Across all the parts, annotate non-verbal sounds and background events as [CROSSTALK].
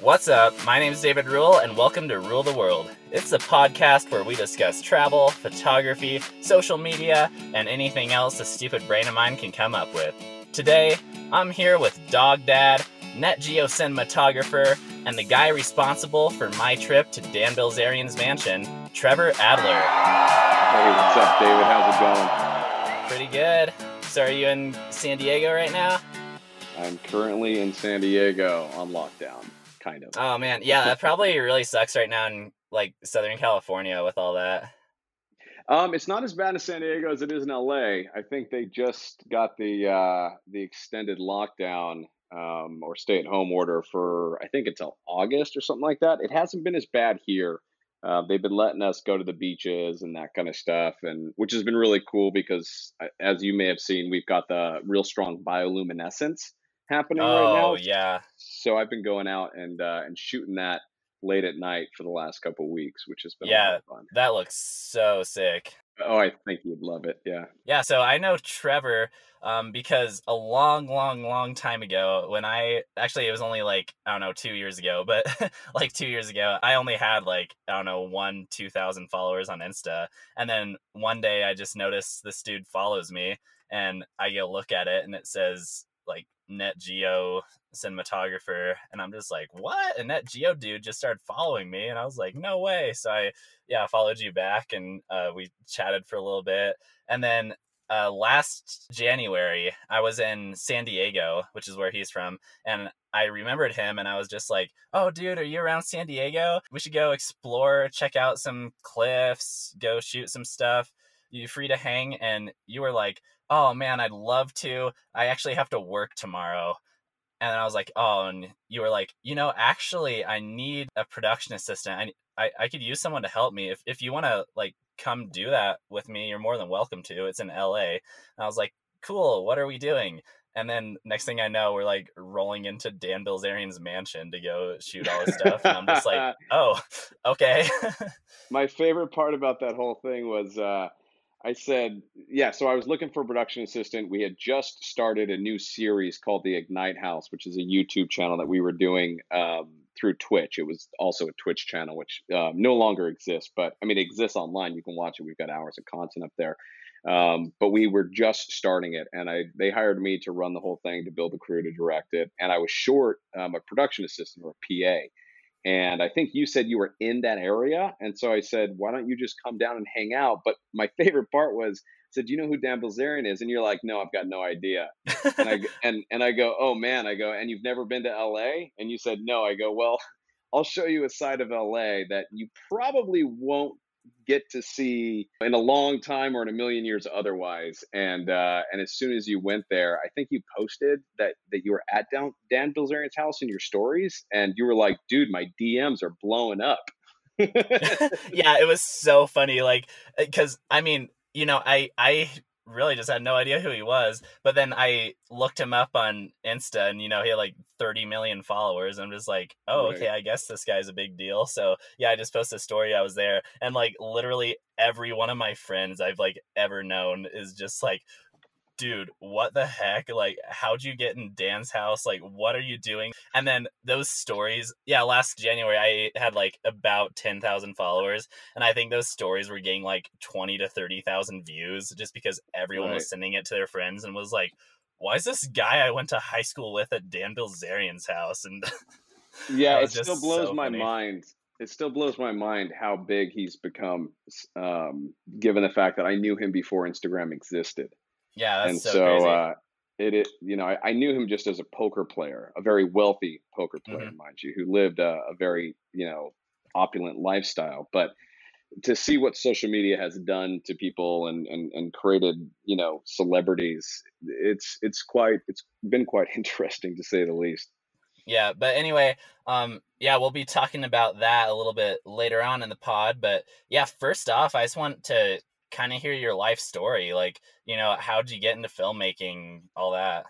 What's up? My name is David Rule, and welcome to Rule the World. It's a podcast where we discuss travel, photography, social media, and anything else a stupid brain of mine can come up with. Today, I'm here with Dog Dad, Nat Geo cinematographer, and the guy responsible for my trip to Dan Bilzerian's mansion, Trevor Adler. Hey, what's up, David? How's it going? Pretty good. So, are you in San Diego right now? I'm currently in San Diego on lockdown, kind of. Oh man, yeah, that probably really sucks right now in like Southern California with all that. Um, it's not as bad in San Diego as it is in LA. I think they just got the uh, the extended lockdown um, or stay at home order for I think until August or something like that. It hasn't been as bad here. Uh, they've been letting us go to the beaches and that kind of stuff, and which has been really cool because, uh, as you may have seen, we've got the real strong bioluminescence happening oh, right now. Oh yeah. So I've been going out and uh, and shooting that late at night for the last couple weeks, which has been yeah, fun. That looks so sick. Oh, I think you'd love it. Yeah. Yeah. So I know Trevor um, because a long, long, long time ago, when I actually it was only like I don't know two years ago, but [LAUGHS] like two years ago, I only had like I don't know one, two thousand followers on Insta, and then one day I just noticed this dude follows me, and I go look at it, and it says like Nat Geo cinematographer and I'm just like, what? And Nat Geo dude just started following me and I was like, no way. So I yeah, followed you back and uh, we chatted for a little bit. And then uh, last January, I was in San Diego, which is where he's from, and I remembered him, and I was just like, "Oh, dude, are you around San Diego? We should go explore, check out some cliffs, go shoot some stuff. You free to hang?" And you were like, "Oh man, I'd love to. I actually have to work tomorrow." And I was like, "Oh," and you were like, "You know, actually, I need a production assistant. I I, I could use someone to help me. If if you want to like come do that with me, you're more than welcome to. It's in LA. And I was like, cool. What are we doing? And then next thing I know, we're like rolling into Dan Bilzerian's mansion to go shoot all his stuff. And I'm just like, [LAUGHS] oh, [LAUGHS] okay. [LAUGHS] My favorite part about that whole thing was uh, I said, yeah, so I was looking for a production assistant. We had just started a new series called The Ignite House, which is a YouTube channel that we were doing. Um, through Twitch. It was also a Twitch channel, which um, no longer exists, but I mean, it exists online. You can watch it. We've got hours of content up there. Um, but we were just starting it, and I they hired me to run the whole thing, to build the crew, to direct it, and I was short um, a production assistant or a PA. And I think you said you were in that area, and so I said, "Why don't you just come down and hang out?" But my [LAUGHS] favorite part was I said, "Do you know who Dan Bilzerian is?" And you're like, "No, I've got no idea." and I [LAUGHS] and and I go, "Oh man," I go, "And you've never been to L.A.?" And you said, "No." I go, "Well, I'll show you a side of L.A. that you probably won't get to see in a long time or in a million years otherwise." And uh, and as soon as you went there, I think you posted that that you were at Dan, Dan Bilzerian's house in your stories, and you were like, "Dude, my DMs are blowing up." [LAUGHS] yeah, it was so funny. Like, because I mean, you know, I I really just had no idea who he was. But then I looked him up on Insta, and you know, he had like 30 million followers. I'm just like, oh, right. okay, I guess this guy's a big deal. So yeah, I just posted a story. I was there, and like literally every one of my friends I've like ever known is just like dude, what the heck? Like, how'd you get in Dan's house? Like, what are you doing? And then those stories, yeah, last January I had like about 10,000 followers. And I think those stories were getting like 20 to 30,000 views just because everyone right. was sending it to their friends and was like, why is this guy I went to high school with at Dan Bilzerian's house? And [LAUGHS] yeah, it still blows so my funny. mind. It still blows my mind how big he's become, um, given the fact that I knew him before Instagram existed. Yeah, and so, so uh, it, it, you know, I, I, knew him just as a poker player, a very wealthy poker player, mm-hmm. mind you, who lived a, a very, you know, opulent lifestyle. But to see what social media has done to people and, and, and created, you know, celebrities, it's it's quite it's been quite [LAUGHS] interesting to say the least. Yeah, but anyway, um, yeah, we'll be talking about that a little bit later on in the pod. But yeah, first off, I just want to kind of hear your life story. Like, you know, how'd you get into filmmaking, all that?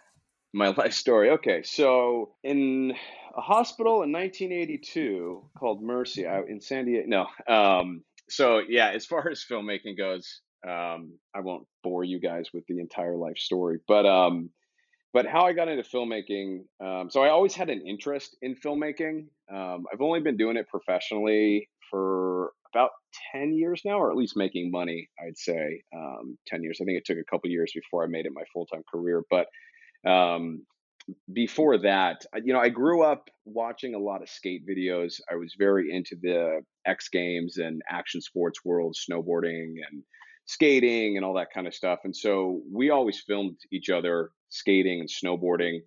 My [LAUGHS] life story. Okay. So, in a hospital in 1982 called Mercy out in San Diego. No. Um, so, yeah, as far [LAUGHS] as filmmaking goes, um, I won't bore you guys with the entire life story, but um, but how I got into filmmaking, um, so I always had an interest in filmmaking. Um, I've only been doing it professionally for about 10 years now, or at least making money, I'd say. Um, 10 years. I think it took a couple years before I made it my full time career. But um, before that, you know, I grew up watching a lot of skate videos. I was very into the X Games and action sports world, snowboarding and skating and all that kind of stuff. And so we always filmed each other skating and snowboarding.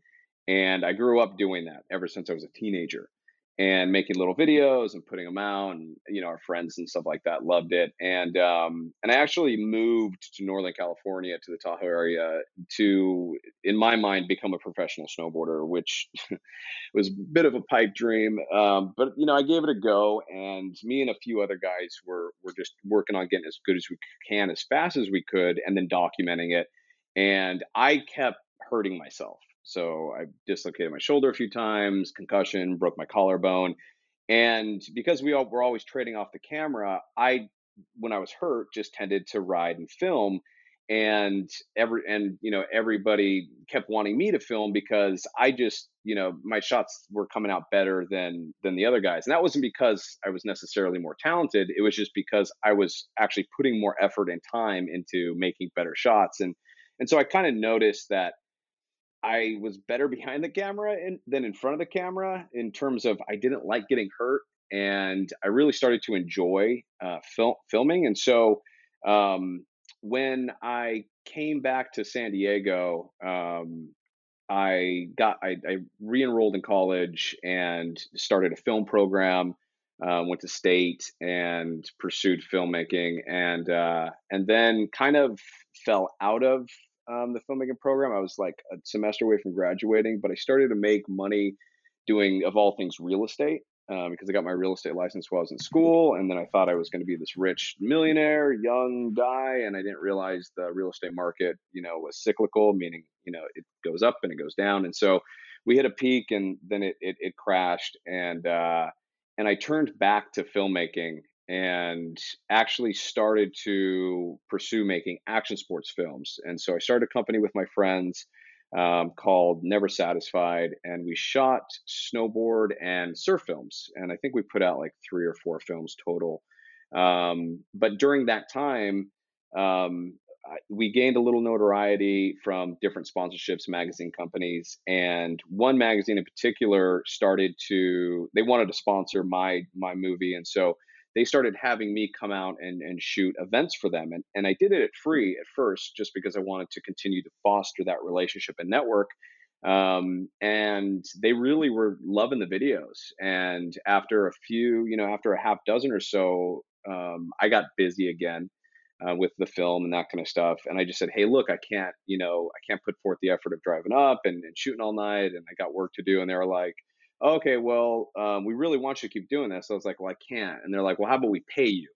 And I grew up doing that ever since I was a teenager and making little videos and putting them out and you know our friends and stuff like that loved it. And um, and I actually moved to Northern California to the Tahoe area to in my mind become a professional snowboarder which [LAUGHS] was a bit of a pipe dream um, but you know I gave it a go and me and a few other guys were were just working on getting as good as we can as fast as we could and then documenting it. And I kept hurting myself so I dislocated my shoulder a few times, concussion, broke my collarbone. And because we all were always trading off the camera, I, when I was hurt, just tended to ride and film. And every and you know everybody kept wanting me to film because I just you know my shots were coming out better than than the other guys, and that wasn't because I was necessarily more talented. It was just because I was actually putting more effort and time into making better shots, and and so I kind of noticed that I was better behind the camera in, than in front of the camera in terms of I didn't like getting hurt, and I really started to enjoy uh, fil- filming. And so um, when I came back to San Diego, um, I got I, I re-enrolled in college and started a film program. Uh, went to state and pursued filmmaking, and uh, and then kind of fell out of um, the filmmaking program. I was like a semester away from graduating, but I started to make money doing, of all things, real estate um, because I got my real estate license while I was in school. And then I thought I was going to be this rich millionaire, young guy. And I didn't realize the real estate market, you know, was cyclical, meaning, you know, it goes up and it goes down. And so we hit a peak and then it, it, it crashed. And, uh, and I turned back to filmmaking and actually started to pursue making action sports films. And so I started a company with my friends um, called Never Satisfied, and we shot snowboard and surf films. And I think we put out like three or four films total. Um, but during that time, um, we gained a little notoriety from different sponsorships, magazine companies, and one magazine in particular started to they wanted to sponsor my my movie, and so they started having me come out and, and shoot events for them. And, and I did it at free at first, just because I wanted to continue to foster that relationship and network. Um, and they really were loving the videos. And after a few, you know, after a half dozen or so, um, I got busy again. Uh, with the film and that kind of stuff. And I just said, hey, look, I can't, you know, I can't put forth the effort of driving up and, and shooting all night, and I got work to do. And they were like, okay, well, um, we really want you to keep doing this. So I was like, well, I can't. And they're like, well, how about we pay you?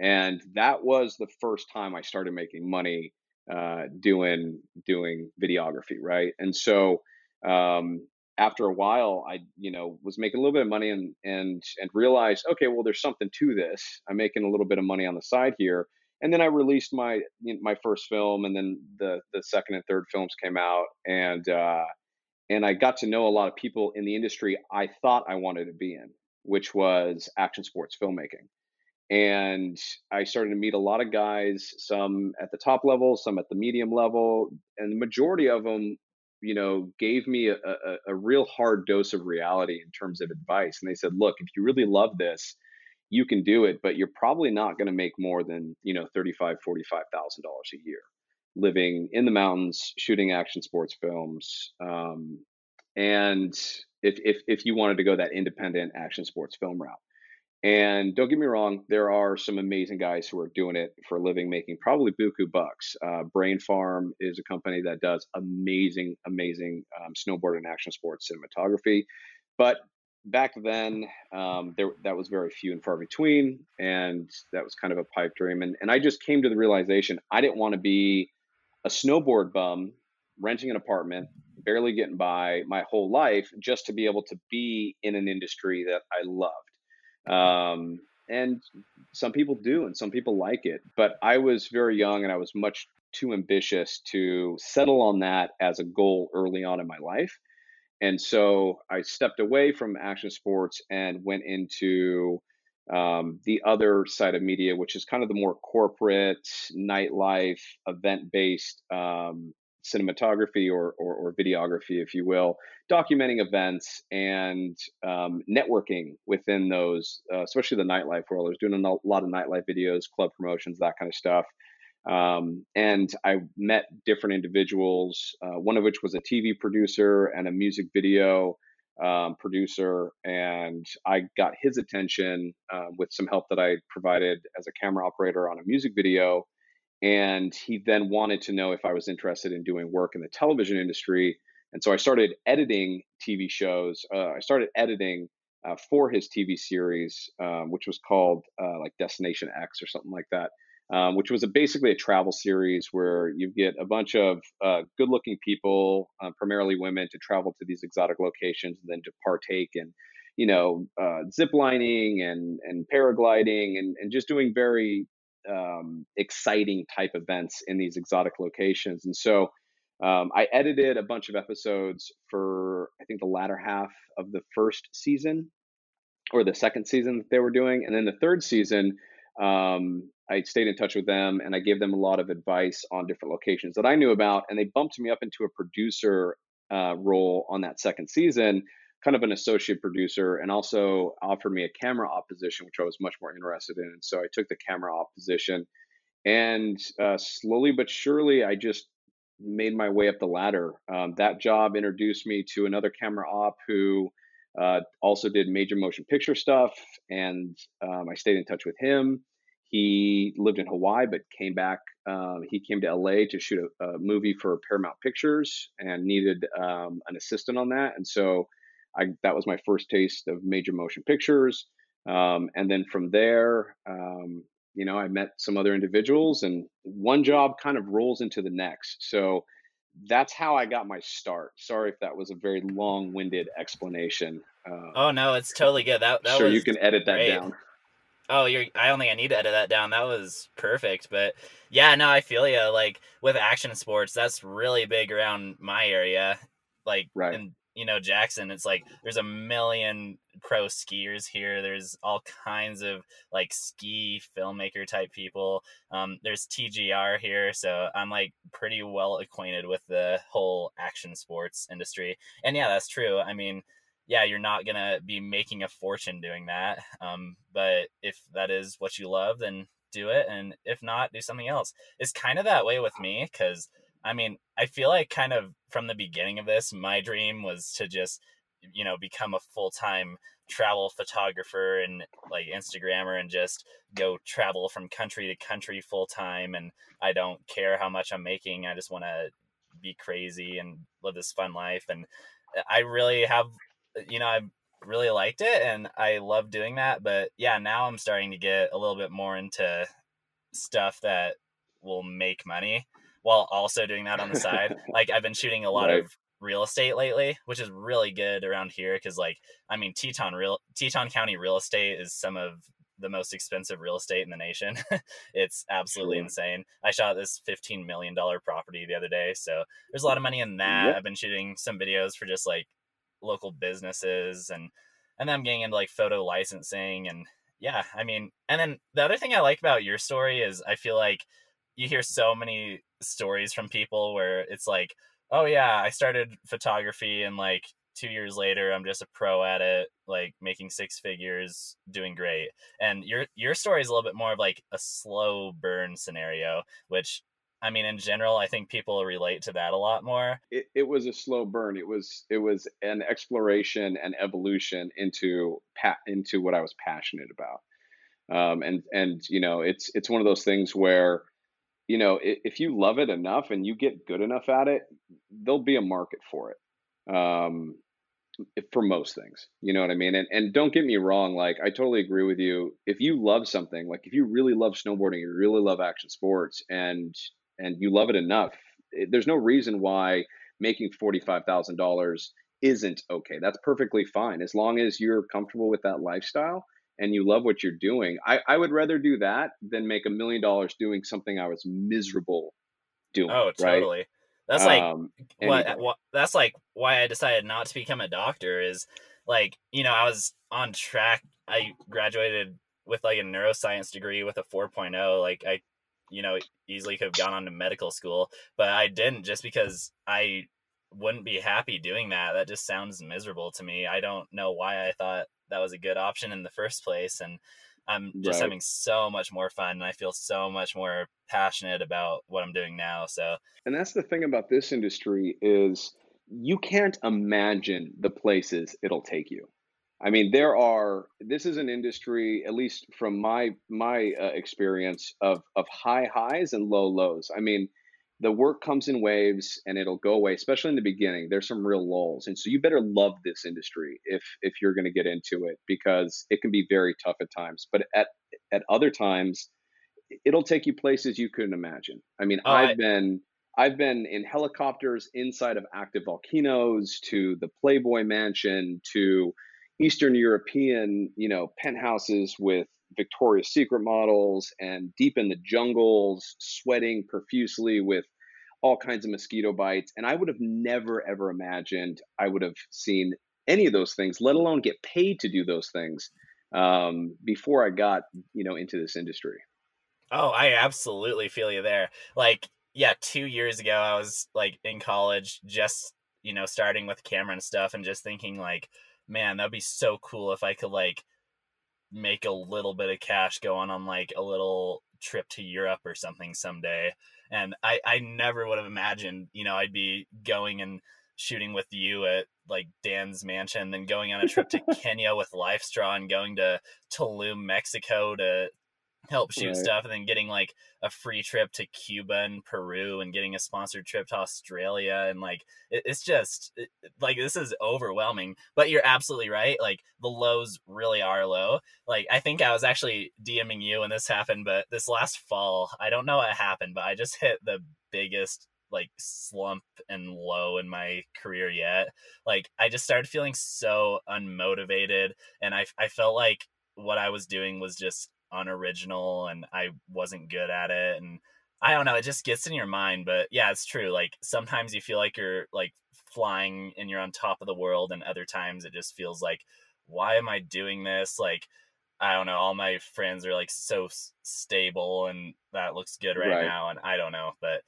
And that was the first time I started making money uh, doing doing videography, right? And so um, after a while, I you know was making a little bit of money and and and realized, okay, well, there's something to this. I'm making a little bit of money on the side here. And then I released my my first film, and then the the second and third films came out, and uh, and I got to know a lot of people in the industry I thought I wanted to be in, which was action sports filmmaking. And I started to meet a lot of guys, some at the top level, some at the medium level, and the majority of them, you know, gave me a, a, a real hard dose of reality in terms of advice. And they said, look, if you really love this, you can do it, but you're probably not going to make more than, you know, $35,000, $45,000 a year living in the mountains, shooting action sports films. Um, and if, if, if you wanted to go that independent action sports film route. And don't get me wrong, there are some amazing guys who are doing it for a living, making probably buku bucks. Uh, Brain Farm is a company that does amazing, amazing um, snowboard and action sports cinematography. But back then, um, there that was very few and far between, and that was kind of a pipe dream. And and I just came to the realization I didn't want to be a snowboard bum renting an apartment, barely getting by my whole life just to be able to be in an industry that I loved. Um, and some people do, and some people like it. But I was very young, and I was much too ambitious to settle on that as a goal early on in my life. And so I stepped away from action sports and went into um, the other side of media, which is kind of the more corporate, nightlife, event based um, cinematography or, or, or, videography, if you will, documenting events and um, networking within those, uh, especially the nightlife world. I was doing a lot of nightlife videos, club promotions, that kind of stuff. Um, and I met different individuals, uh, one of which was a TV producer and a music video um, producer. And I got his attention uh, with some help that I provided as a camera operator on a music video. And he then wanted to know if I was interested in doing work in the television industry. And so I started editing TV shows. Uh, I started editing uh, for his TV series, um, which was called uh, like Destination X or something like that um, which was a, basically a travel series where you get a bunch of uh, good looking people, uh, primarily women, to travel to these exotic locations and then to partake in, you know, uh, zip lining and, and paragliding and, and just doing very um, exciting type events in these exotic locations. And so um, I edited a bunch of episodes for, I think, the latter half of the first season or the second season that they were doing. And then the third season, um, I stayed in touch with them and I gave them a lot of advice on different locations that I knew about. And they bumped me up into a producer uh, role on that second season, kind of an associate producer, and also offered me a camera op position, which I was much more interested in. So I took the camera op position. And uh, slowly but surely, I just made my way up the ladder. Um, that job introduced me to another camera op who uh, also did major motion picture stuff. And um, I stayed in touch with him he lived in Hawaii, but came back. Um, he came to LA to shoot a, a, movie for Paramount Pictures and needed um, an assistant on that. And so I, that was my first taste of major motion pictures. Um, and then from there, um, you know, I met some other individuals, and one job kind of rolls into the next. So that's how I got my start. Sorry if that was a very long-winded explanation. Uh, oh no, it's totally good. That, that sure you can edit that great. down. Oh, you're. I don't think I need to edit that down. That was perfect. But yeah, no, I feel you. Like with action sports, that's really big around my area. Like right. in you know Jackson, it's like there's a million pro skiers here. There's all kinds of like ski filmmaker type people. Um, there's TGR here, so I'm like pretty well acquainted with the whole action sports industry. And yeah, that's true. I mean yeah, you're not gonna be making a fortune doing that. Um, but if that is what you love, then do it, and if not, do something else. It's kind of that way with me because I mean, I feel like kind of from the beginning of this, my dream was to just you know become a full time travel photographer and like Instagrammer and just go travel from country to country full time. And I don't care how much I'm making. I just want to be crazy and live this fun life. And I really have you know, I really liked it and I love doing that. But yeah, now I'm starting to get a little bit more into stuff that will make money while also doing that on the side. [LAUGHS] like I've been shooting a lot right. of real estate lately, which is really good around here because like I mean Teton real Teton County real estate is some of the most expensive real estate in the nation. [LAUGHS] it's absolutely sure. insane. I shot this $15 million property the other day. So there's a lot of money in that. Yep. I've been shooting some videos for just like local businesses and and then I'm getting into like photo licensing and yeah, I mean, and then the other thing I like about your story is I feel like you hear so many stories from people where it's like, oh yeah, I started photography and like two years later I'm just a pro at it, like making six figures, doing great. And your your story is a little bit more of like a slow burn scenario, which I mean, in general, I think people relate to that a lot more. It, it was a slow burn. It was it was an exploration and evolution into pa- into what I was passionate about. Um, and and you know, it's it's one of those things where, you know, if you love it enough and you get good enough at it, there'll be a market for it. Um, for most things, you know what I mean. And and don't get me wrong, like I totally agree with you. If you love something, like if you really love snowboarding, you really love action sports, and and you love it enough, it, there's no reason why making $45,000 isn't okay. That's perfectly fine as long as you're comfortable with that lifestyle and you love what you're doing, I, I would rather do that than make a million dollars doing something I was miserable doing. Oh, right? totally. That's like Um, what, anyway. what that's like why I decided not to become a doctor is like, you know, I was on track. I graduated with like a neuroscience degree with a 4.0. Like I, you know, easily could have gone on to medical school, but I didn't just because I wouldn't be happy doing that. That just sounds miserable to me. I don't know why I thought that was a good option in the first place. And I'm just Right. having so much more fun and I feel so much more passionate about what I'm doing now. So And that's the thing about this industry is you can't imagine the places it'll take you. I mean, there are. This is an industry, at least from my my uh, experience, of of high highs and low lows. I mean, the work comes in waves and it'll go away, especially in the beginning. There's some real lulls, and so you better love this industry if if you're going to get into it because it can be very tough at times. But at at other times, it'll take you places you couldn't imagine. I mean, I, I've been I've been in helicopters inside of active volcanoes to the Playboy Mansion to Eastern European, you know, penthouses with Victoria's Secret models and deep in the jungles, sweating profusely with all kinds of mosquito bites. And I would have never ever imagined I would have seen any of those things, let alone get paid to do those things um, before I got, you know, into this industry. Oh, I absolutely feel you there. Like, yeah, two years ago, I was like in college, just, you know, starting with camera and stuff, and just thinking, like, man, that'd be so cool if I could, like, make a little bit of cash going on, like, a little trip to Europe or something someday. And I, I never would have imagined, you know, I'd be going and shooting with you at like Dan's mansion, then going on a trip to [LAUGHS] Kenya with Lifestraw and going to Tulum, Mexico to help shoot Right. stuff and then getting like a free trip to Cuba and Peru and getting a sponsored trip to Australia and like it, it's just it, like this is overwhelming but you're absolutely right like the lows really are low like I think I was actually DMing you when this happened but this last fall I don't know what happened but I just hit the biggest like slump and low in my career yet like I just started feeling so unmotivated and I I felt like what I was doing was just unoriginal and I wasn't good at it and I don't know, it just gets in your mind, but yeah, it's true. Like sometimes you feel like you're like flying and you're on top of the world and other times it just feels like why am I doing this? Like I don't know, all my friends are like so stable and that looks good right, Right. now and I don't know, but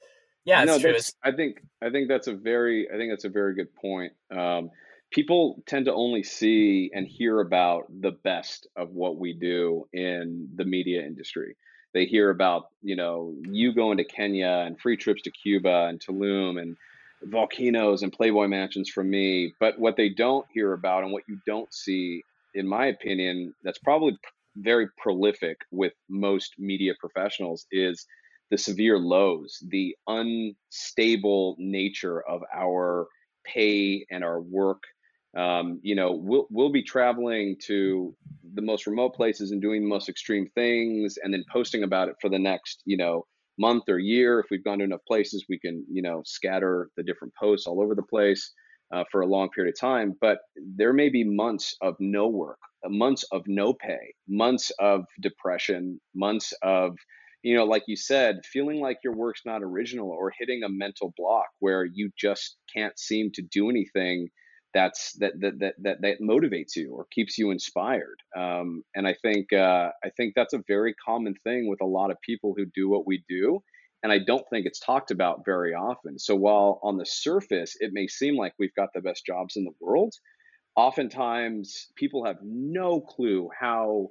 yeah, it's no, true. that's. It's I think. I think that's a very. I think that's a very good point. Um, people tend to only see and hear about the best of what we do in the media industry. They hear about you know you going to Kenya and free trips to Cuba and Tulum and volcanoes and Playboy mansions from me. But what they don't hear about and what you don't see, in my opinion, that's probably very prolific with most media professionals is the severe lows, the unstable nature of our pay and our work. Um, you know, we'll we'll be traveling to the most remote places and doing the most extreme things, and then posting about it for the next, you know, month or year. If we've gone to enough places, we can, you know, scatter the different posts all over the place uh, for a long period of time. But there may be months of no work, uh, months of no pay, months of depression, months of you know, like you said, feeling like your work's not original or hitting a mental block where you just can't seem to do anything that's that that that that, that motivates you or keeps you inspired. Um, and I think uh, I think that's a very common thing with a lot of people who do what we do. And I don't think it's talked about very often. So while on the surface it may seem like we've got the best jobs in the world, oftentimes people have no clue how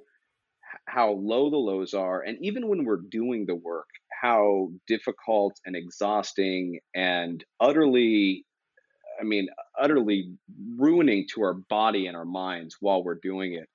how low the lows are and even when we're doing the work how difficult and exhausting and utterly i mean utterly ruining to our body and our minds while we're doing it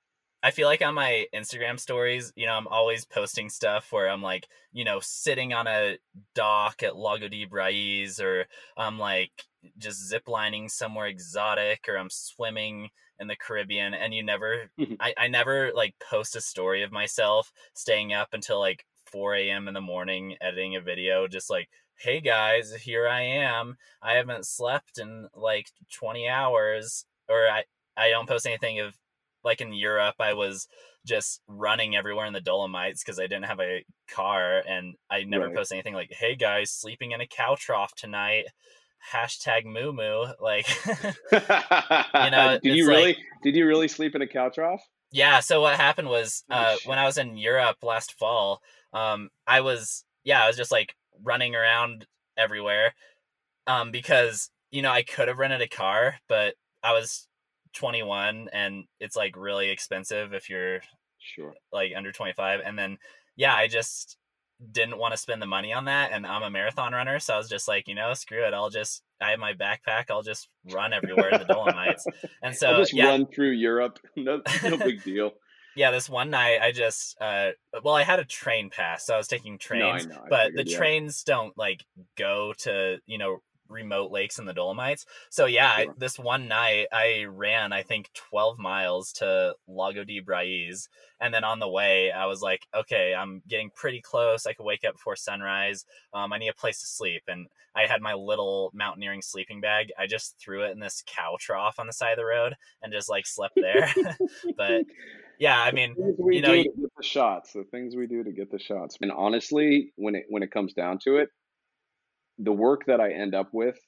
I feel like on my Instagram stories, you know, I'm always posting stuff where I'm like, you know, sitting on a dock at Lago di Braies, or I'm like just ziplining somewhere exotic, or I'm swimming in the Caribbean. And you never, [LAUGHS] I, I never like post a story of myself staying up until like 4 a.m. in the morning editing a video, just like, hey guys, here I am. I haven't slept in like 20 hours, or I, I don't post anything of like in Europe, I was just running everywhere in the Dolomites because I didn't have a car, and I never Right. post anything like, "Hey guys, sleeping in a cow trough tonight." Hashtag moo moo. Like, [LAUGHS] know, [LAUGHS] did you really like- did you really sleep in a cow trough? yeah. So what happened was Oh, uh, shit. when I was in Europe last fall, um, I was yeah, I was just like running around everywhere, um, because you know I could have rented a car, but I was 21 and it's like really expensive if you're Sure. like under 25 and then yeah i just didn't want to spend the money on that and i'm a marathon runner so i was just like you know screw it i'll just i have my backpack i'll just run everywhere in the [LAUGHS] dolomites and so I'll just yeah run through Europe. [LAUGHS] No, no big deal. Yeah this one night i just uh well i had a train pass so i was taking No, I trains know. I but figured, the yeah. trains don't like go to you know remote lakes in the dolomites so yeah I, this one night i ran i think 12 miles to lago di braies and then on the way i was like okay i'm getting pretty close i could wake up before sunrise um, i need a place to sleep and i had my little mountaineering sleeping bag i just threw it in this cow trough on the side of the road and just like slept there [LAUGHS] but yeah i mean you know, you- the shots. The things we do to get the shots. And honestly, when it when it comes down to it, the work that I end up with,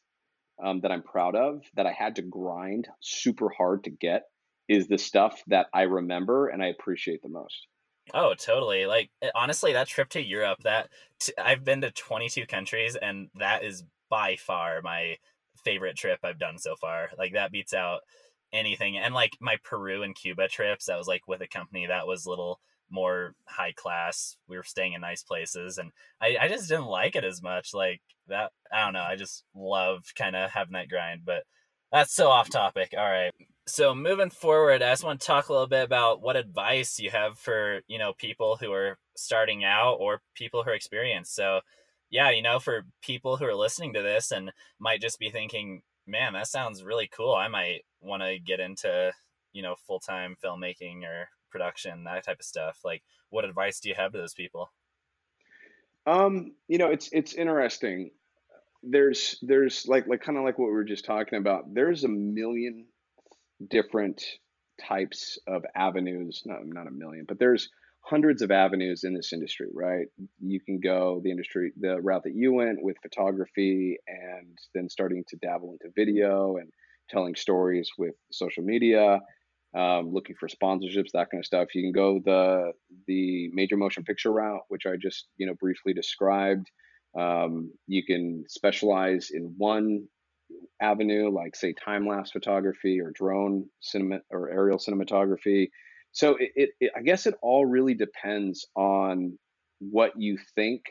um, that I'm proud of, that I had to grind super hard to get, is the stuff that I remember and I appreciate the most. Oh, totally. Like eh, honestly, that trip to Europe, that t- I've been to 22 countries and that is by far my favorite trip I've done so far. Like that beats out anything. And like my Peru and Cuba trips, that was like with a company that was little more high class. We were staying in nice places and I, I just didn't like it as much. Like that, I don't know. I just love kind of having that grind, but that's so off topic. All right. So moving forward, I just want to talk a little bit about what advice you have for, you know, people who are starting out or people who are experienced. So yeah, you know, for people who are listening to this and might just be thinking, man, that sounds really cool. I might want to get into, you know, full time filmmaking or production, that type of stuff. Like, what advice do you have to those people? Um, you know, it's it's interesting. There's there's like like kind of like what we were just talking about. There's a million different types of avenues. Not not a million, but there's hundreds of avenues in this industry, right? You can go the industry the route that you went with photography and then starting to dabble into video and telling stories with social media, um, looking for sponsorships, that kind of stuff. You can go the the major motion picture route, which I just you know briefly described. Um, you can specialize in one avenue, like say time lapse photography or drone cinema or aerial cinematography. So it, it, it, I guess it all really depends on what you think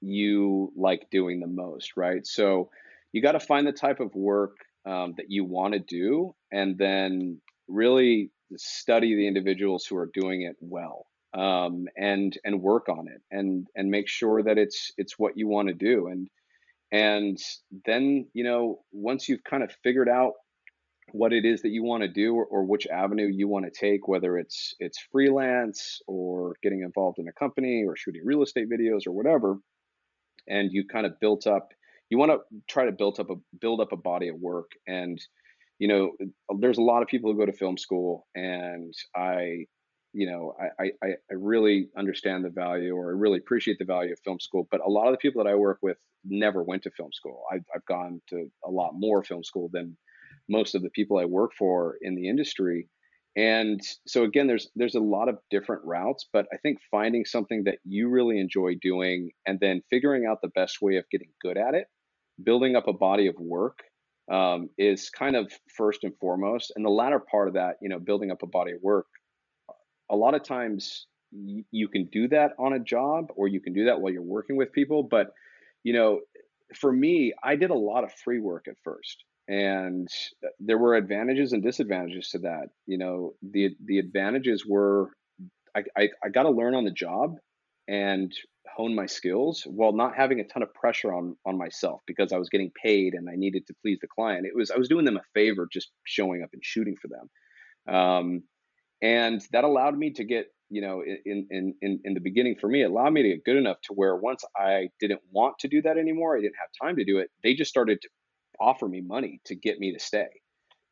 you like doing the most, right? So you got to find the type of work um, that you want to do, and then really study the individuals who are doing it well, um, and and work on it, and and make sure that it's it's what you want to do, and and then you know once you've kind of figured out what it is that you want to do or, or which avenue you want to take whether it's it's freelance or getting involved in a company or shooting real estate videos or whatever and you kind of built up you want to try to build up a build up a body of work and you know uh, there's a lot of people who go to film school and i you know i i, I really understand the value or i really appreciate the value of film school but a lot of the people that i work with never went to film school. I've, I've gone to a lot more film school than most of the people i work for in the industry and so again there's there's a lot of different routes but i think finding something that you really enjoy doing and then figuring out the best way of getting good at it building up a body of work um, is kind of first and foremost and the latter part of that you know building up a body of work a lot of times y- you can do that on a job or you can do that while you're working with people but you know for me i did a lot of free work at first and there were advantages and disadvantages to that. You know the the advantages were i i, I got to learn on the job and hone my skills while not having a ton of pressure on on myself because i was getting paid and i needed to please the client. It was i was doing them a favor just showing up and shooting for them. Um, and that allowed me to get you know in, in in in the beginning for me it allowed me to get good enough to where once i didn't want to do that anymore i didn't have time to do it they just started to offer me money to get me to stay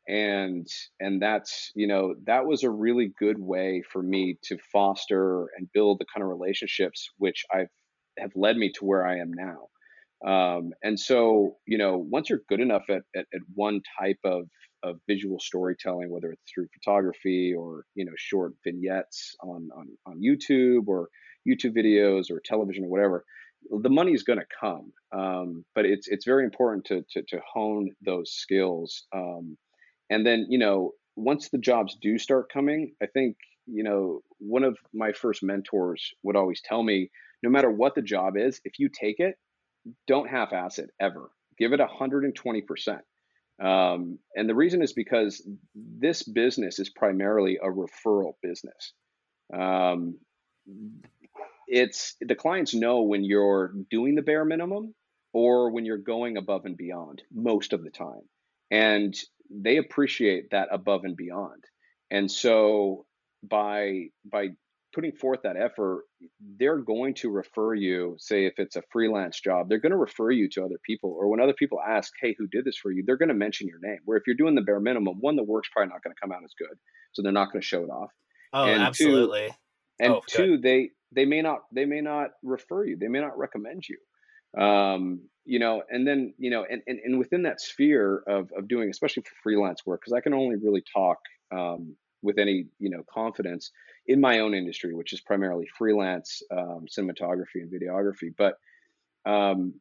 and and that's you know that was a really good way for me to foster and build the kind of relationships which i've have led me to where i am now. Um, and so you know once you're good enough at, at, at one type of of visual storytelling whether it's through photography or you know short vignettes on on, on youtube or youtube videos or television or whatever the money is going to come um, but it's it's very important to, to to hone those skills um, and then you know once the jobs do start coming i think you know one of my first mentors would always tell me no matter what the job is if you take it don't half-ass it ever. Give it 120% um, and the reason is because this business is primarily a referral business. Um, it's the clients know when you're doing the bare minimum or when you're going above and beyond most of the time and they appreciate that above and beyond. And so by by putting forth that effort, they're going to refer you, say if it's a freelance job, they're going to refer you to other people. Or when other people ask, hey, who did this for you? They're going to mention your name. Where if you're doing the bare minimum, one, the work's probably not going to come out as good. So they're not going to show it off. Oh, and absolutely. Two, and oh, two, they they may not they may not refer you. They may not recommend you um, you know and then you know and, and, and within that sphere of, of doing especially for freelance work because i can only really talk um, with any you know confidence in my own industry which is primarily freelance um, cinematography and videography but um,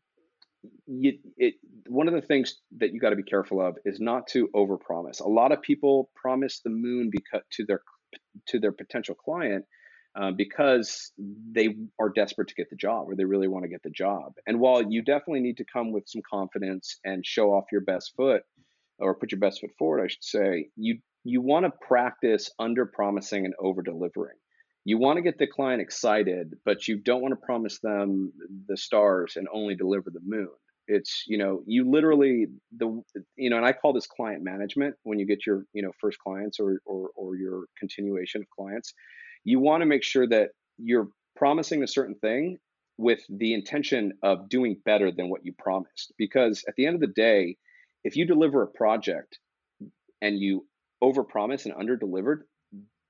you, it, one of the things that you got to be careful of is not to overpromise. A lot of people promise the moon because to their to their potential client uh, because they are desperate to get the job or they really want to get the job. And while you definitely need to come with some confidence and show off your best foot or put your best foot forward, I should say, you you want to practice under promising and over delivering. You want to get the client excited, but you don't want to promise them the stars and only deliver the moon. It's, you know, you literally the you know, and I call this client management when you get your, you know, first clients or or, or your continuation of clients you want to make sure that you're promising a certain thing with the intention of doing better than what you promised. Because at the end of the day, if you deliver a project and you overpromise and underdelivered,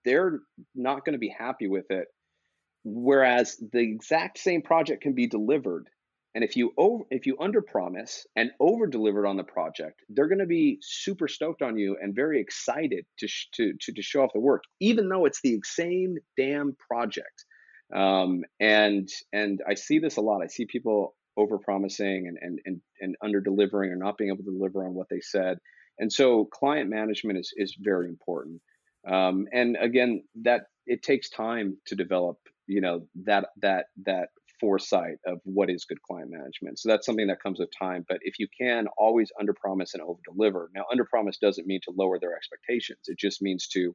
they're not going to be happy with it. Whereas the exact same project can be delivered and if you over if you underpromise and over delivered on the project, they're going to be super stoked on you and very excited to sh- to, to to show off the work, even though it's the same damn project. Um, and and I see this a lot. I see people over promising and and and and under delivering or not being able to deliver on what they said. And so client management is is very important. Um, and again, that it takes time to develop you know that that that foresight of what is good client management. So that's something that comes with time. But if you can always under promise and over deliver. Now, under promise doesn't mean to lower their expectations. It just means to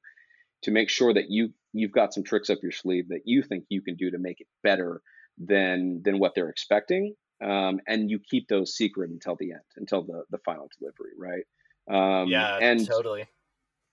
to make sure that you you've got some tricks up your sleeve that you think you can do to make it better than than what they're expecting. Um, and you keep those secret until the end, until the the final delivery, right? Um, yeah, and totally.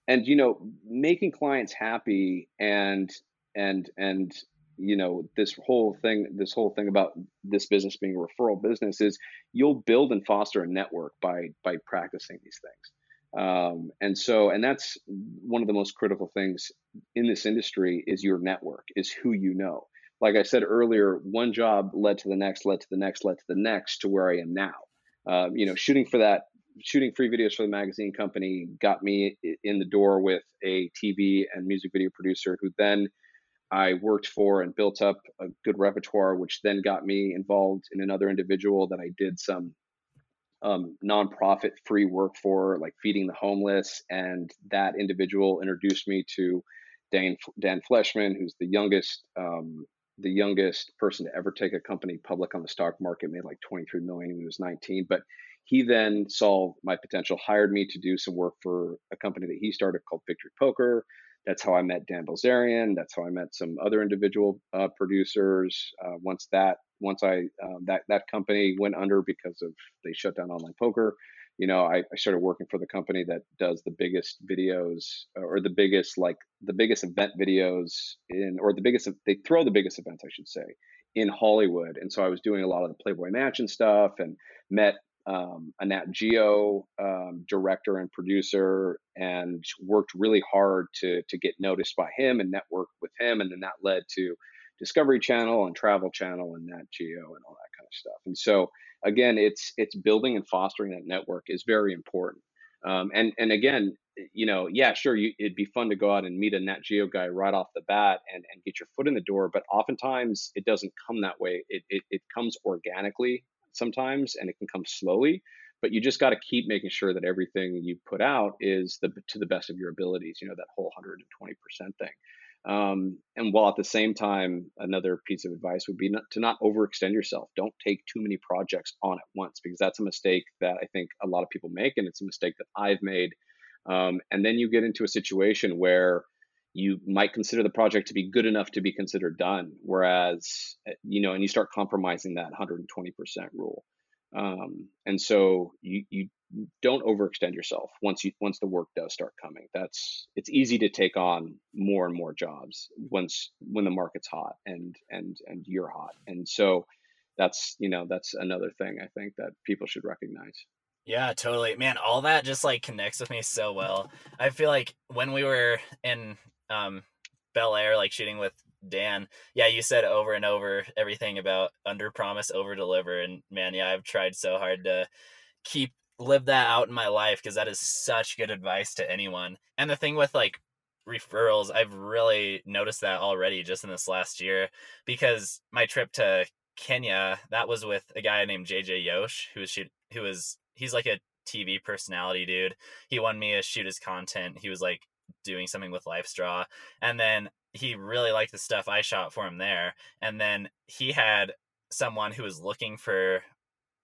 And you know, making clients happy and and and you know this whole thing this whole thing about this business being a referral business is you'll build and foster a network by by practicing these things. Um, and so and that's one of the most critical things in this industry is your network is who you know. Like i said earlier one job led to the next led to the next led to the next to where i am now. Um, you know shooting for that shooting free videos for the magazine company got me in the door with a tv and music video producer who then I worked for and built up a good repertoire, which then got me involved in another individual that I did some um, nonprofit free work for, like feeding the homeless. And that individual introduced me to Dan, Dan Fleischman, who's the youngest um, the youngest person to ever take a company public on the stock market, made like 23 million when he was 19. But he then saw my potential, hired me to do some work for a company that he started called Victory Poker. That's how I met Dan Bilzerian. That's how I met some other individual uh, producers. Uh, once that once I um, that that company went under because of they shut down online poker. You know, I, I started working for the company that does the biggest videos or the biggest like the biggest event videos in or the biggest they throw the biggest events I should say in Hollywood. And so I was doing a lot of the Playboy Mansion stuff and met um, a Nat Geo um, director and producer, and worked really hard to to get noticed by him and network with him, and then that led to Discovery Channel and Travel Channel and Nat Geo and all that kind of stuff. And so again, it's it's building and fostering that network is very important. Um, and and again, you know, yeah, sure, you, it'd be fun to go out and meet a Nat Geo guy right off the bat and, and get your foot in the door, but oftentimes it doesn't come that way. It, it, it comes organically sometimes and it can come slowly, but you just got to keep making sure that everything you put out is the to the best of your abilities, you know, that whole 120% thing. Um, and while at the same time, another piece of advice would be not, to not overextend yourself. Don't take too many projects on at once because that's a mistake that I think a lot of people make, and it's a mistake that I've made. Um, and then you get into a situation where you might consider the project to be good enough to be considered done, whereas eh, you know, and you start compromising that 120% rule. Um, and so you you don't overextend yourself once you once the work does start coming. That's it's easy to take on more and more jobs once when the market's hot and and and you're hot. And so that's you know that's another thing I think that people should recognize. Yeah, totally. Man, all that just like connects with me so well. I feel like when we were in um Bel Air, like shooting with Dan, yeah, you said over and over everything about under promise, over deliver. And man, yeah, I've tried so hard to keep live that out in my life because that is such good advice to anyone. And the thing with like referrals, I've really noticed that already just in this last year because my trip to Kenya, that was with a guy named JJ Yosh, who was who was he's like a TV personality dude. He won me a shoot his content. He was like doing something with LifeStraw, and then he really liked the stuff I shot for him there. And then he had someone who was looking for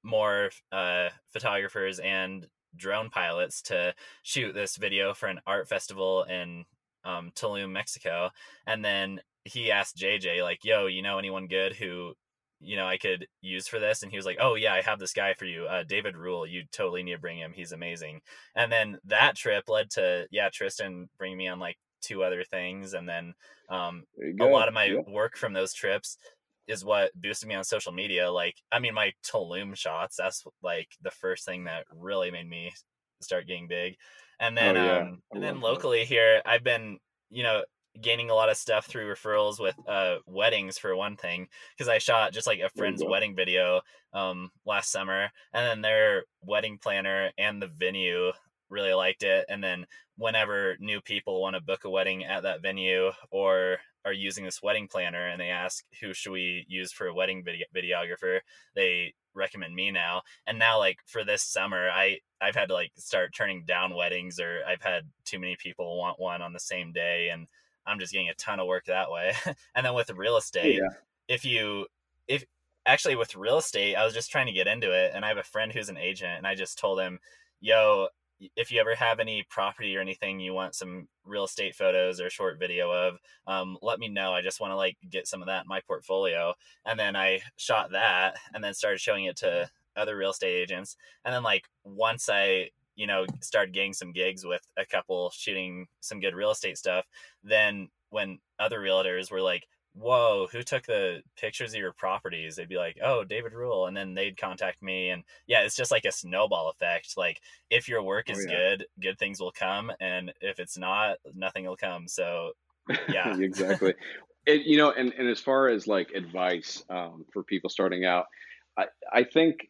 more uh, photographers and drone pilots to shoot this video for an art festival in um, Tulum, Mexico. And then he asked JJ, like, yo, you know anyone good who, you know, I could use for this? And he was like, oh, yeah, I have this guy for you, uh, David Rule. You totally need to bring him. He's amazing. And then that trip led to, yeah, Tristan bringing me on like two other things. And then um, a lot of my yeah. work from those trips is what boosted me on social media. Like, I mean, my Tulum shots, that's like the first thing that really made me start getting big. And then, oh, yeah. um, and then locally that. here, I've been, you know, gaining a lot of stuff through referrals with uh weddings for one thing because i shot just like a friend's wedding video um last summer and then their wedding planner and the venue really liked it and then whenever new people want to book a wedding at that venue or are using this wedding planner and they ask who should we use for a wedding video- videographer? they recommend me now and now like for this summer i i've had to like start turning down weddings or i've had too many people want one on the same day and i'm just getting a ton of work that way. [LAUGHS] And then with real estate yeah. if you if actually with real estate i was just trying to get into it and i have a friend who's an agent and i just told him yo if you ever have any property or anything you want some real estate photos or short video of um, let me know. I just want to like get some of that in my portfolio. And then i shot that and then started showing it to other real estate agents. And then like once i you know started getting some gigs with a couple shooting some good real estate stuff then when other realtors were like whoa, who took the pictures of your properties? They'd be like, oh, David Rule. And then they'd contact me. And yeah, it's just like a snowball effect. Like if your work oh, is oh, yeah. good, good things will come. And if it's not, nothing will come. So yeah. [LAUGHS] exactly. It, you know, and, and as far as like advice um, for people starting out, I, I think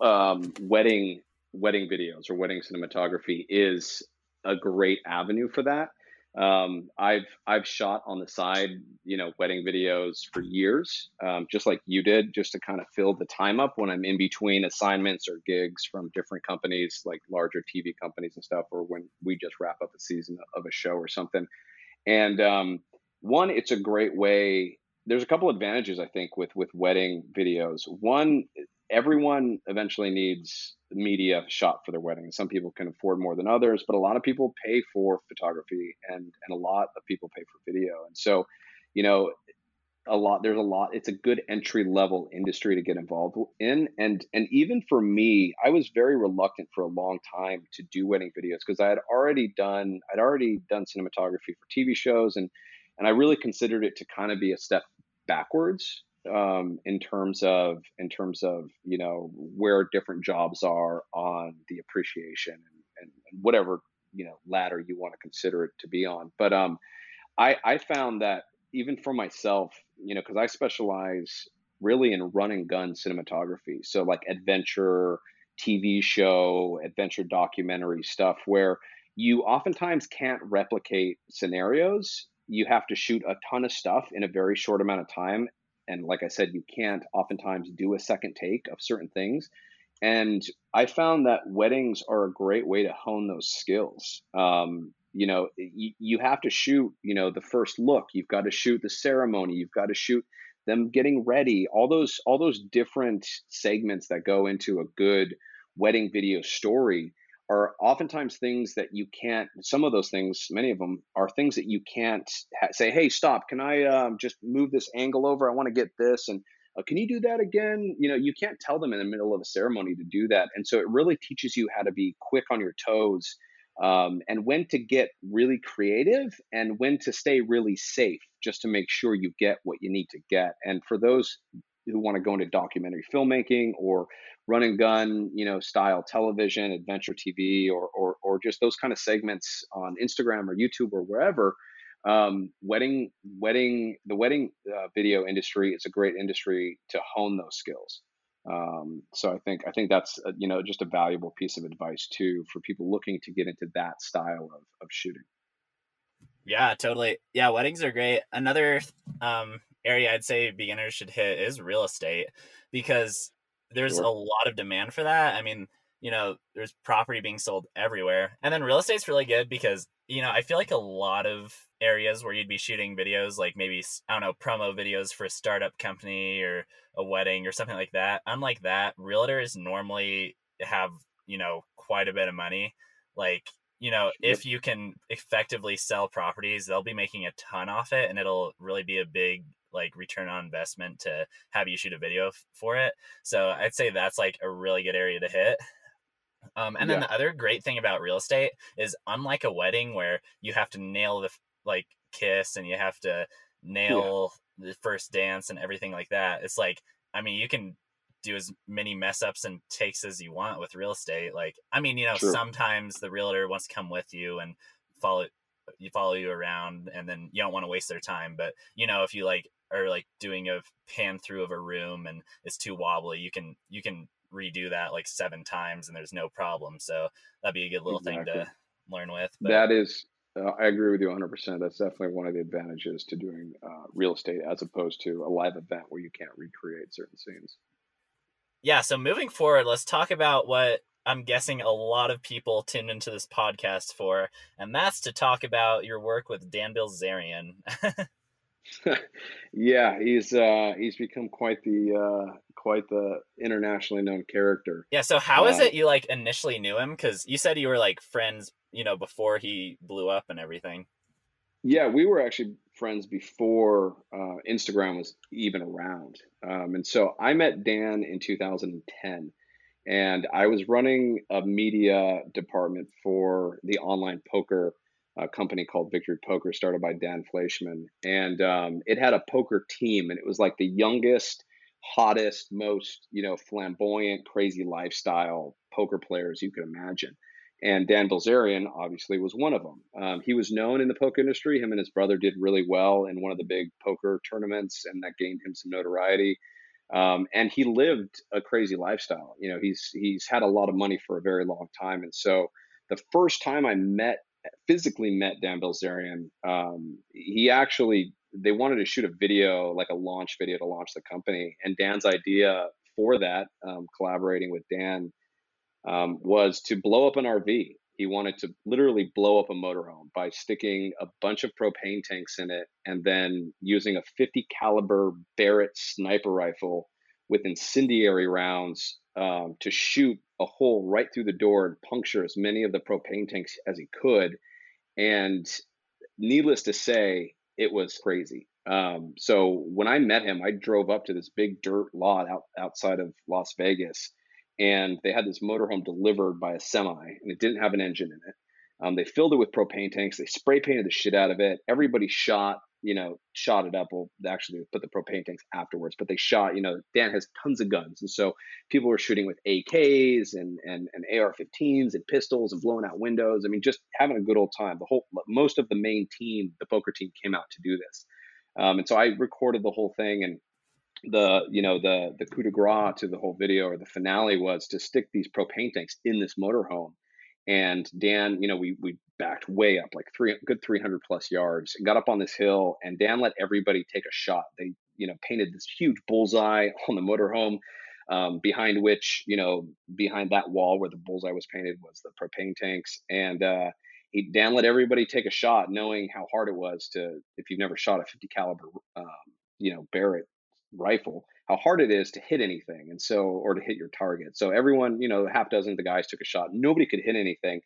um, wedding wedding videos or wedding cinematography is a great avenue for that um, I've I've shot on the side, you know, wedding videos for years, um, just like you did, just to kind of fill the time up when I'm in between assignments or gigs from different companies, like larger TV companies and stuff, or when we just wrap up a season of a show or something. And um, one, it's a great way. There's a couple advantages I think with with wedding videos. One, everyone eventually needs media shot for their wedding. Some people can afford more than others, but a lot of people pay for photography and and a lot of people pay for video. And so, you know, a lot there's a lot it's a good entry level industry to get involved in and and even for me i was very reluctant for a long time to do wedding videos because i had already done i'd already done cinematography for tv shows and and i really considered it to kind of be a step backwards um, in terms of in terms of you know where different jobs are on the appreciation and, and whatever you know ladder you want to consider it to be on. But um, I I found that even for myself, you know, because I specialize really in run and gun cinematography, so like adventure TV show, adventure documentary stuff, where you oftentimes can't replicate scenarios. You have to shoot a ton of stuff in a very short amount of time. And like I said, you can't oftentimes do a second take of certain things. And I found that weddings are a great way to hone those skills. Um, you know, you, you have to shoot, you know, the first look. You've got to shoot the ceremony. You've got to shoot them getting ready. All those all those different segments that go into a good wedding video story are oftentimes things that you can't some of those things many of them are things that you can't ha- say hey stop can i um, just move this angle over? I want to get this and uh, can you do that again? You know you can't tell them in the middle of a ceremony to do that and so it really teaches you how to be quick on your toes um, and when to get really creative and when to stay really safe just to make sure you get what you need to get and for those who want to go into documentary filmmaking or run and gun, you know, style television, adventure TV, or or or just those kind of segments on Instagram or YouTube or wherever. Um, wedding, wedding, the wedding uh, video industry is a great industry to hone those skills. Um, so I think I think that's a, you know just a valuable piece of advice too for people looking to get into that style of of shooting. Yeah, totally. Yeah, weddings are great. Another um, area I'd say beginners should hit is real estate because there's sure. a lot of demand for that. I mean, you know, there's property being sold everywhere. And then real estate's really good because, you know, I feel like a lot of areas where you'd be shooting videos, like maybe, I don't know, promo videos for a startup company or a wedding or something like that. Unlike that, realtors normally have, you know, quite a bit of money. Like, you know, if you can effectively sell properties, they'll be making a ton off it and it'll really be a big like return on investment to have you shoot a video f- for it. So I'd say that's like a really good area to hit. Um, and then yeah. the other great thing about real estate is unlike a wedding where you have to nail the like kiss and you have to nail yeah. the first dance and everything like that. It's like, I mean, you can do as many mess ups and takes as you want with real estate. Like, I mean, you know, sure. sometimes the realtor wants to come with you and follow you follow you around and then you don't want to waste their time. But you know, if you like or like doing a pan through of a room and it's too wobbly, you can you can redo that like seven times and there's no problem. So that'd be a good little exactly. thing to learn with. But. That is, uh, I agree with you 100%. That's definitely one of the advantages to doing uh, real estate as opposed to a live event where you can't recreate certain scenes. Yeah. So moving forward, let's talk about what I'm guessing a lot of people tuned into this podcast for, and that's to talk about your work with Dan Bilzerian. [LAUGHS] [LAUGHS] yeah, he's uh, he's become quite the uh, quite the internationally known character. Yeah. So how is uh, it you like initially knew him? Because you said you were like friends, you know, before he blew up and everything. Yeah, we were actually friends before uh, Instagram was even around, um, and so I met Dan in 2010, and I was running a media department for the online poker a company called Victory Poker, started by Dan Fleischman, and um, it had a poker team, and it was like the youngest, hottest, most you know flamboyant, crazy lifestyle poker players you could imagine. And Dan Bilzerian obviously was one of them. Um, he was known in the poker industry. Him and his brother did really well in one of the big poker tournaments, and that gained him some notoriety. Um, and he lived a crazy lifestyle. You know, he's he's had a lot of money for a very long time, and so the first time I met physically met Dan Bilzerian, um, he actually they wanted to shoot a video, like a launch video to launch the company. And Dan's idea for that, um, collaborating with Dan, um, was to blow up an RV. He wanted to literally blow up a motorhome by sticking a bunch of propane tanks in it and then using a 50 caliber Barrett sniper rifle with incendiary rounds um, to shoot a hole right through the door and puncture as many of the propane tanks as he could. And needless to say, it was crazy. Um, so when I met him, I drove up to this big dirt lot out, outside of Las Vegas, and they had this motorhome delivered by a semi, and it didn't have an engine in it. Um, they filled it with propane tanks. They spray painted the shit out of it. Everybody shot you know, shot it up. Well, actually put the propane tanks afterwards, but they shot, you know, Dan has tons of guns. And so people were shooting with AKs and, and, and AR-15s and pistols and blowing out windows. I mean, just having a good old time. The whole, most of the main team, the poker team came out to do this. Um, and so I recorded the whole thing and the, you know, the, the coup de grace to the whole video or the finale was to stick these propane tanks in this motorhome and Dan, you know, we we backed way up, like three good 300 plus yards, and got up on this hill. And Dan let everybody take a shot. They, you know, painted this huge bullseye [LAUGHS] on the motorhome, um, behind which, you know, behind that wall where the bullseye was painted was the propane tanks. And uh, he, Dan let everybody take a shot, knowing how hard it was to, if you've never shot a 50 caliber, um, you know, Barrett rifle, how hard it is to hit anything and so or to hit your target so everyone you know half dozen of the guys took a shot nobody could hit anything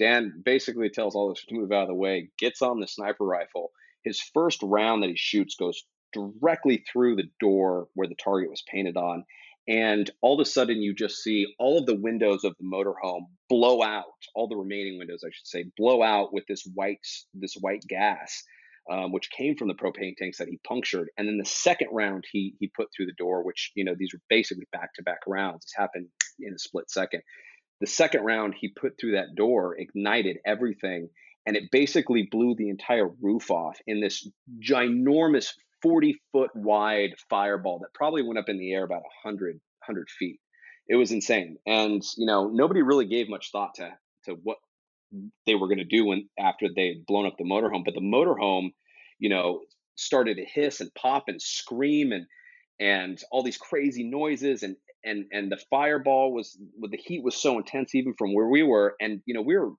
dan basically tells all this to move out of the way gets on the sniper rifle his first round that he shoots goes directly through the door where the target was painted on and all of a sudden you just see all of the windows of the motorhome blow out all the remaining windows i should say blow out with this white this white gas um, which came from the propane tanks that he punctured. And then the second round he he put through the door, which you know these were basically back to back rounds. This happened in a split second. The second round he put through that door ignited everything, and it basically blew the entire roof off in this ginormous 40 foot wide fireball that probably went up in the air about 100 100 feet. It was insane, and you know nobody really gave much thought to to what they were going to do when after they had blown up the motorhome. But the motorhome, you know, started to hiss and pop and scream and and all these crazy noises and and and the fireball was the heat was so intense even from where we were and you know we were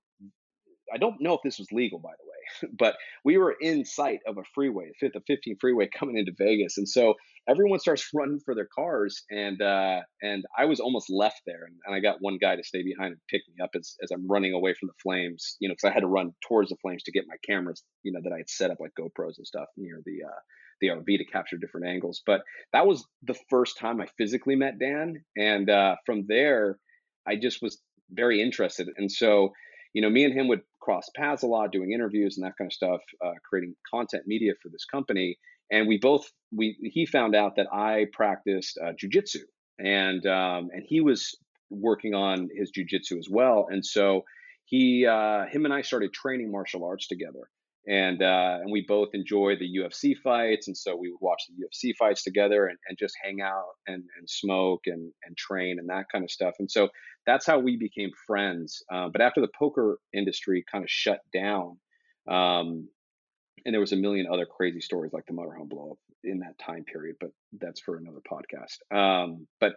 I don't know if this was legal by the way [LAUGHS] but we were in sight of a freeway, of 15 freeway coming into Vegas. And so everyone starts running for their cars. And, uh, and I was almost left there. And, and I got one guy to stay behind and pick me up as, as I'm running away from the flames, you know, cause I had to run towards the flames to get my cameras, you know, that I had set up like GoPros and stuff near the, uh, the RV to capture different angles. But that was the first time I physically met Dan. And, uh, from there, I just was very interested. And so, you know, me and him would cross paths a lot, doing interviews and that kind of stuff, uh, creating content media for this company. And we both we he found out that I practiced uh, jujitsu, and um, and he was working on his jujitsu as well. And so he uh, him and I started training martial arts together and uh, and we both enjoy the UFC fights, and so we would watch the UFC fights together and, and just hang out and, and smoke and and train and that kind of stuff. And so that's how we became friends. Uh, but after the poker industry kind of shut down, um, and there was a million other crazy stories like the motorhome blow up in that time period, but that's for another podcast. Um, but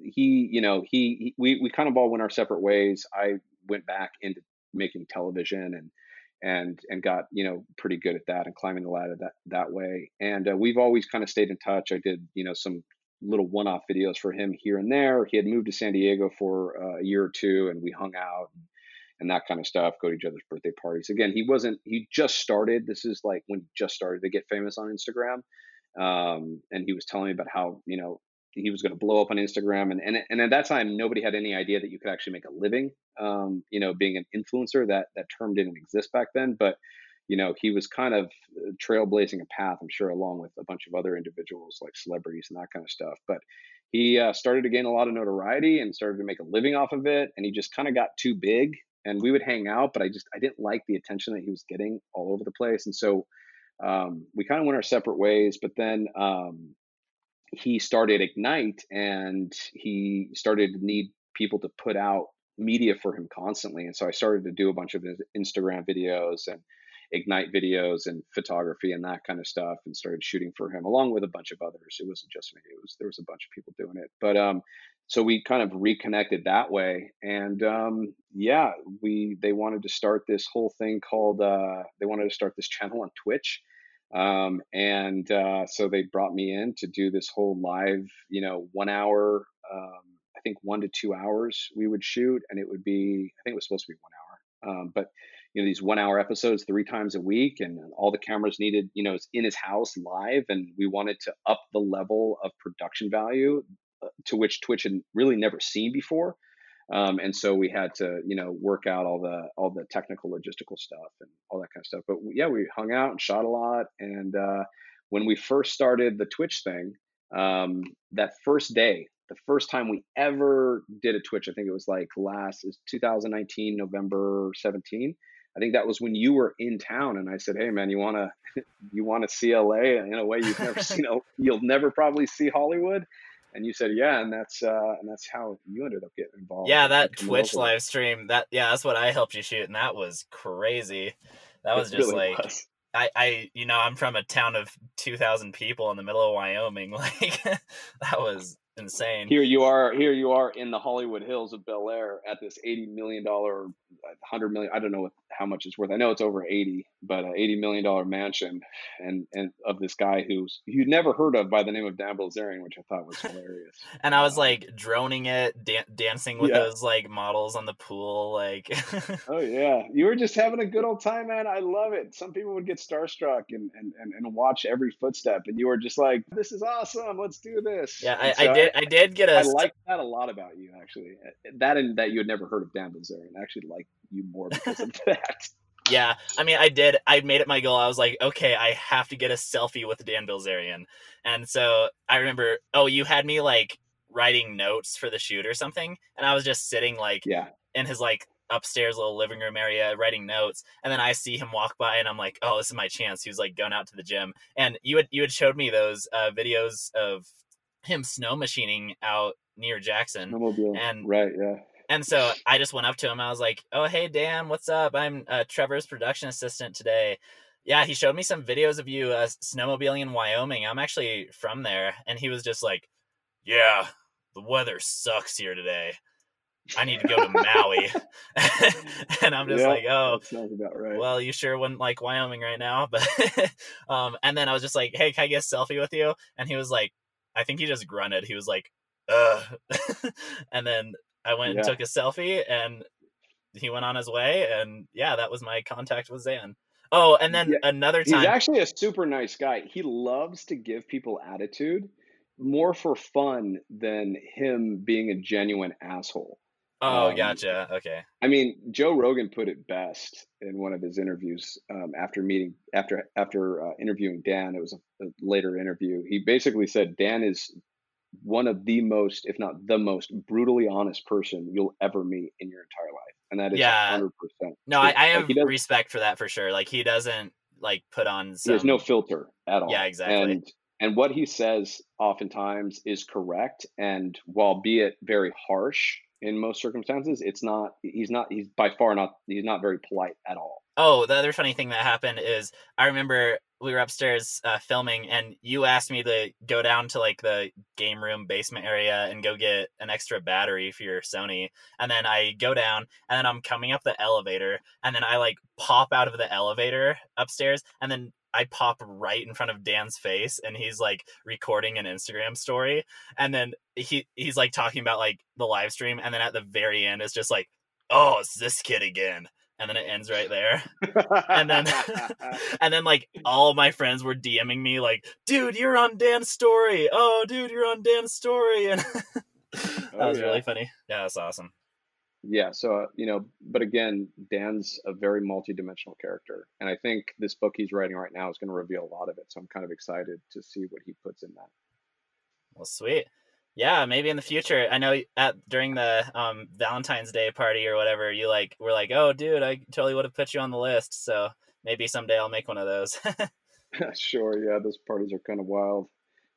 he, you know, he, he we we kind of all went our separate ways. I went back into making television and and and got you know pretty good at that and climbing the ladder that that way. And uh, we've always kind of stayed in touch. I did you know some little one-off videos for him here and there. He had moved to San Diego for uh, a year or two, and we hung out and, and that kind of stuff. Go to each other's birthday parties. Again, he wasn't. He just started. This is like when he just started to get famous on Instagram. Um, and he was telling me about how you know he was going to blow up on Instagram, and, and and at that time nobody had any idea that you could actually make a living, um, you know, being an influencer. That that term didn't exist back then, but you know he was kind of uh, trailblazing a path, I'm sure, along with a bunch of other individuals like celebrities and that kind of stuff. But he uh, started to gain a lot of notoriety and started to make a living off of it, and he just kind of got too big. And we would hang out, but I just I didn't like the attention that he was getting all over the place, and so um, we kind of went our separate ways. But then um, he started Ignite and he started to need people to put out media for him constantly. And so I started to do a bunch of Instagram videos and Ignite videos and photography and that kind of stuff and started shooting for him along with a bunch of others. It wasn't just me. It was there was a bunch of people doing it. But um so we kind of reconnected that way and um yeah, we they wanted to start this whole thing called uh they wanted to start this channel on Twitch um, and uh, so they brought me in to do this whole live, you know, one hour, um, I think one to two hours we would shoot, and it would be, I think it was supposed to be one hour, um, but you know, these one hour episodes three times a week, and all the cameras needed, you know, it's in his house live, and we wanted to up the level of production value uh, to which Twitch had really never seen before. Um, and so we had to, you know, work out all the all the technical logistical stuff and all that kind of stuff. But yeah, we hung out and shot a lot. And uh, when we first started the Twitch thing, um, that first day, the first time we ever did a Twitch, I think it was like last is 2019 November 17. I think that was when you were in town, and I said, "Hey, man, you wanna [LAUGHS] you wanna see LA in a way you've never [LAUGHS] seen? You'll never probably see Hollywood." And you said, "Yeah," and that's uh, and that's how you ended up getting involved. Yeah, that Twitch local. live stream. That yeah, that's what I helped you shoot, and that was crazy. That was it just really like was. I, I, you know, I'm from a town of 2,000 people in the middle of Wyoming. [LAUGHS] Like, that was insane. Here you are. Here you are in the Hollywood Hills of Bel Air at this 80 million dollar, 100 million. I don't know how much it's worth. I know it's over 80, but a 80 million dollar mansion, and and of this guy who's you'd never heard of by the name of Dan Bilzerian, which I thought was hilarious. [LAUGHS] and I was like droning it, dan- dancing with yeah. those like models on the pool, like. [LAUGHS] oh yeah, you were just having a good old time, man. I love it. Some people would get starstruck and and and, and watch every footstep, and you were just like, "This is awesome. Let's do this." Yeah, I, so I, did. I did get a. I like that a lot about you, actually. That and that you had never heard of Dan Bilzerian. I actually like you more because of [LAUGHS] that. Yeah, I mean, I did. I made it my goal. I was like, okay, I have to get a selfie with Dan Bilzerian, and so I remember. Oh, you had me like writing notes for the shoot or something, and I was just sitting like yeah in his like upstairs little living room area writing notes and then i see him walk by and i'm like oh this is my chance he was like going out to the gym and you had you had showed me those uh, videos of him snow machining out near jackson Snowmobile. and right yeah and so I just went up to him. I was like, "Oh, hey Dan, what's up? I'm uh, Trevor's production assistant today." Yeah, he showed me some videos of you uh, snowmobiling in Wyoming. I'm actually from there, and he was just like, "Yeah, the weather sucks here today. I need to go to Maui." [LAUGHS] and I'm just yeah, like, "Oh, about right. well, you sure wouldn't like Wyoming right now." [LAUGHS] But um, and then I was just like, "Hey, can I get a selfie with you?" And he was like, I think he just grunted. He was like, "Uh," [LAUGHS] and then I went yeah. and took a selfie and he went on his way and yeah, that was my contact with Dan. Oh, and then yeah. another time He's actually a super nice guy. He loves to give people attitude more for fun than him being a genuine asshole. Oh, um, gotcha. Okay. I mean, Joe Rogan put it best in one of his interviews um, after meeting after after uh, interviewing Dan. It was a, a, later interview. He basically said Dan is one of the most, if not the most brutally honest person you'll ever meet in your entire life. And that is yeah. 100%. No, I, I have like respect for that for sure. Like he doesn't like put on some... There's no filter at all. Yeah, exactly. And, and what he says oftentimes is correct. And while be it very harsh in most circumstances, it's not, he's not, he's by far not, he's not very polite at all. Oh, the other funny thing that happened is I remember we were upstairs uh, filming and you asked me to go down to like the game room basement area and go get an extra battery for your Sony. And then I go down and then I'm coming up the elevator and then I like pop out of the elevator upstairs and then I pop right in front of Dan's face and he's like recording an Instagram story and then he he's like talking about like the live stream and then at the very end it's just like oh it's this kid again and then it ends right there. and then [LAUGHS] and then like all my friends were DMing me like, "Dude, you're on Dan's story. Oh, dude, you're on Dan's story." [LAUGHS] And that oh, was yeah. really funny. Yeah, that's awesome. Yeah, so uh, you know, but again, Dan's a very multi-dimensional character, and I think this book he's writing right now is going to reveal a lot of it. So I'm kind of excited to see what he puts in that. Well, sweet yeah, maybe in the future. I know at during the um, Valentine's Day party or whatever, you like were like, "Oh, dude, I totally would have put you on the list." So maybe someday I'll make one of those. [LAUGHS] [LAUGHS] sure. Yeah, those parties are kind of wild.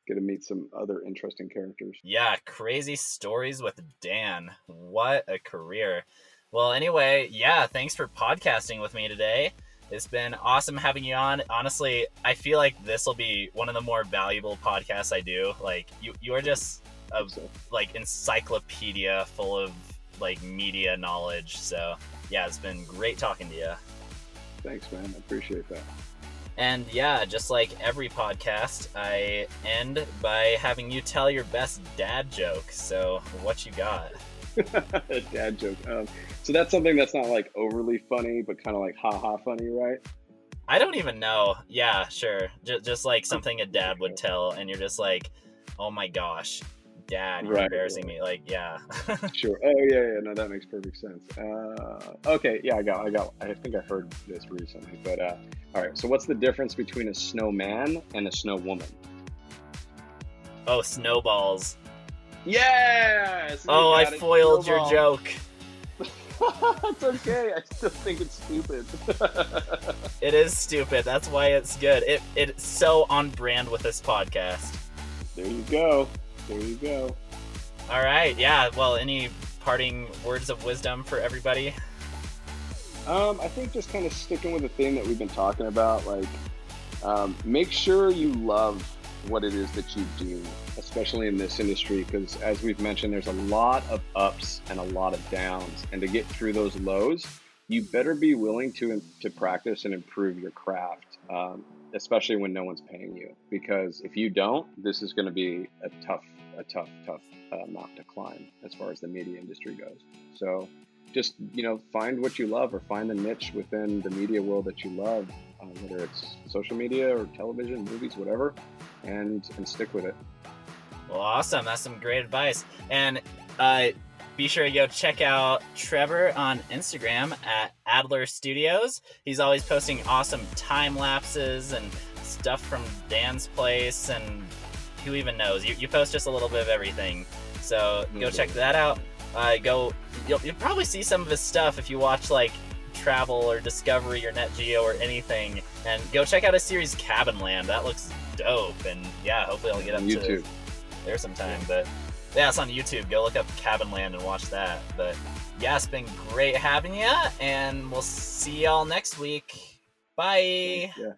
Get to meet some other interesting characters. Yeah, crazy stories with Dan. What a career. Well, anyway, yeah, thanks for podcasting with me today. It's been awesome having you on. Honestly, I feel like this will be one of the more valuable podcasts I do. Like you you are just of like encyclopedia full of like media knowledge. So yeah, it's been great talking to you. Thanks, man. I appreciate that. And yeah, just like every podcast, I end by having you tell your best dad joke. So, what you got? A [LAUGHS] dad joke. Um, so that's something that's not like overly funny, but kind of like ha ha funny, right? I don't even know. Yeah, sure. Just, just like something a dad would tell, and you're just like, oh my gosh, dad. You're Right, embarrassing me. Like, yeah. [LAUGHS] Sure. Oh yeah, yeah. No, that makes perfect sense. Uh, okay, yeah, I got, I got. I think I heard this recently, but uh, all right. So, what's the difference between a snowman and a snow woman? oh, snowballs. Yes. Oh, I foiled your joke. [LAUGHS] it's okay. I still think it's stupid. [LAUGHS] It is stupid. That's why it's good. It it's so on brand with this podcast. there you go. There you go. All right. Yeah. Well, any parting words of wisdom for everybody? Um, I think just kind of sticking with the theme that we've been talking about, like, um, make sure you love what it is that you do, especially in this industry, because as we've mentioned, there's a lot of ups and a lot of downs, and to get through those lows, you better be willing to to practice and improve your craft, um, especially when no one's paying you. Because if you don't, this is going to be a tough, a tough, tough uh, mountain to climb as far as the media industry goes. So just you know find what you love or find the niche within the media world that you love uh, whether it's social media or television movies whatever and and stick with it Well, awesome. That's some great advice. And uh, be sure to go check out Trevor on Instagram at Adler Studios. He's always posting awesome time lapses and stuff from Dan's place and who even knows. You, you post just a little bit of everything. So go Mhm. check that out. Uh, go. You'll, you'll probably see some of his stuff if you watch like travel or discovery or Nat Geo or anything and go check out his series cabin land that looks dope and yeah hopefully i'll get up on to there sometime. But yeah, it's on YouTube. Go look up Cabin Land and watch that. But yeah, it's been great having you, and we'll see y'all next week. Bye. yeah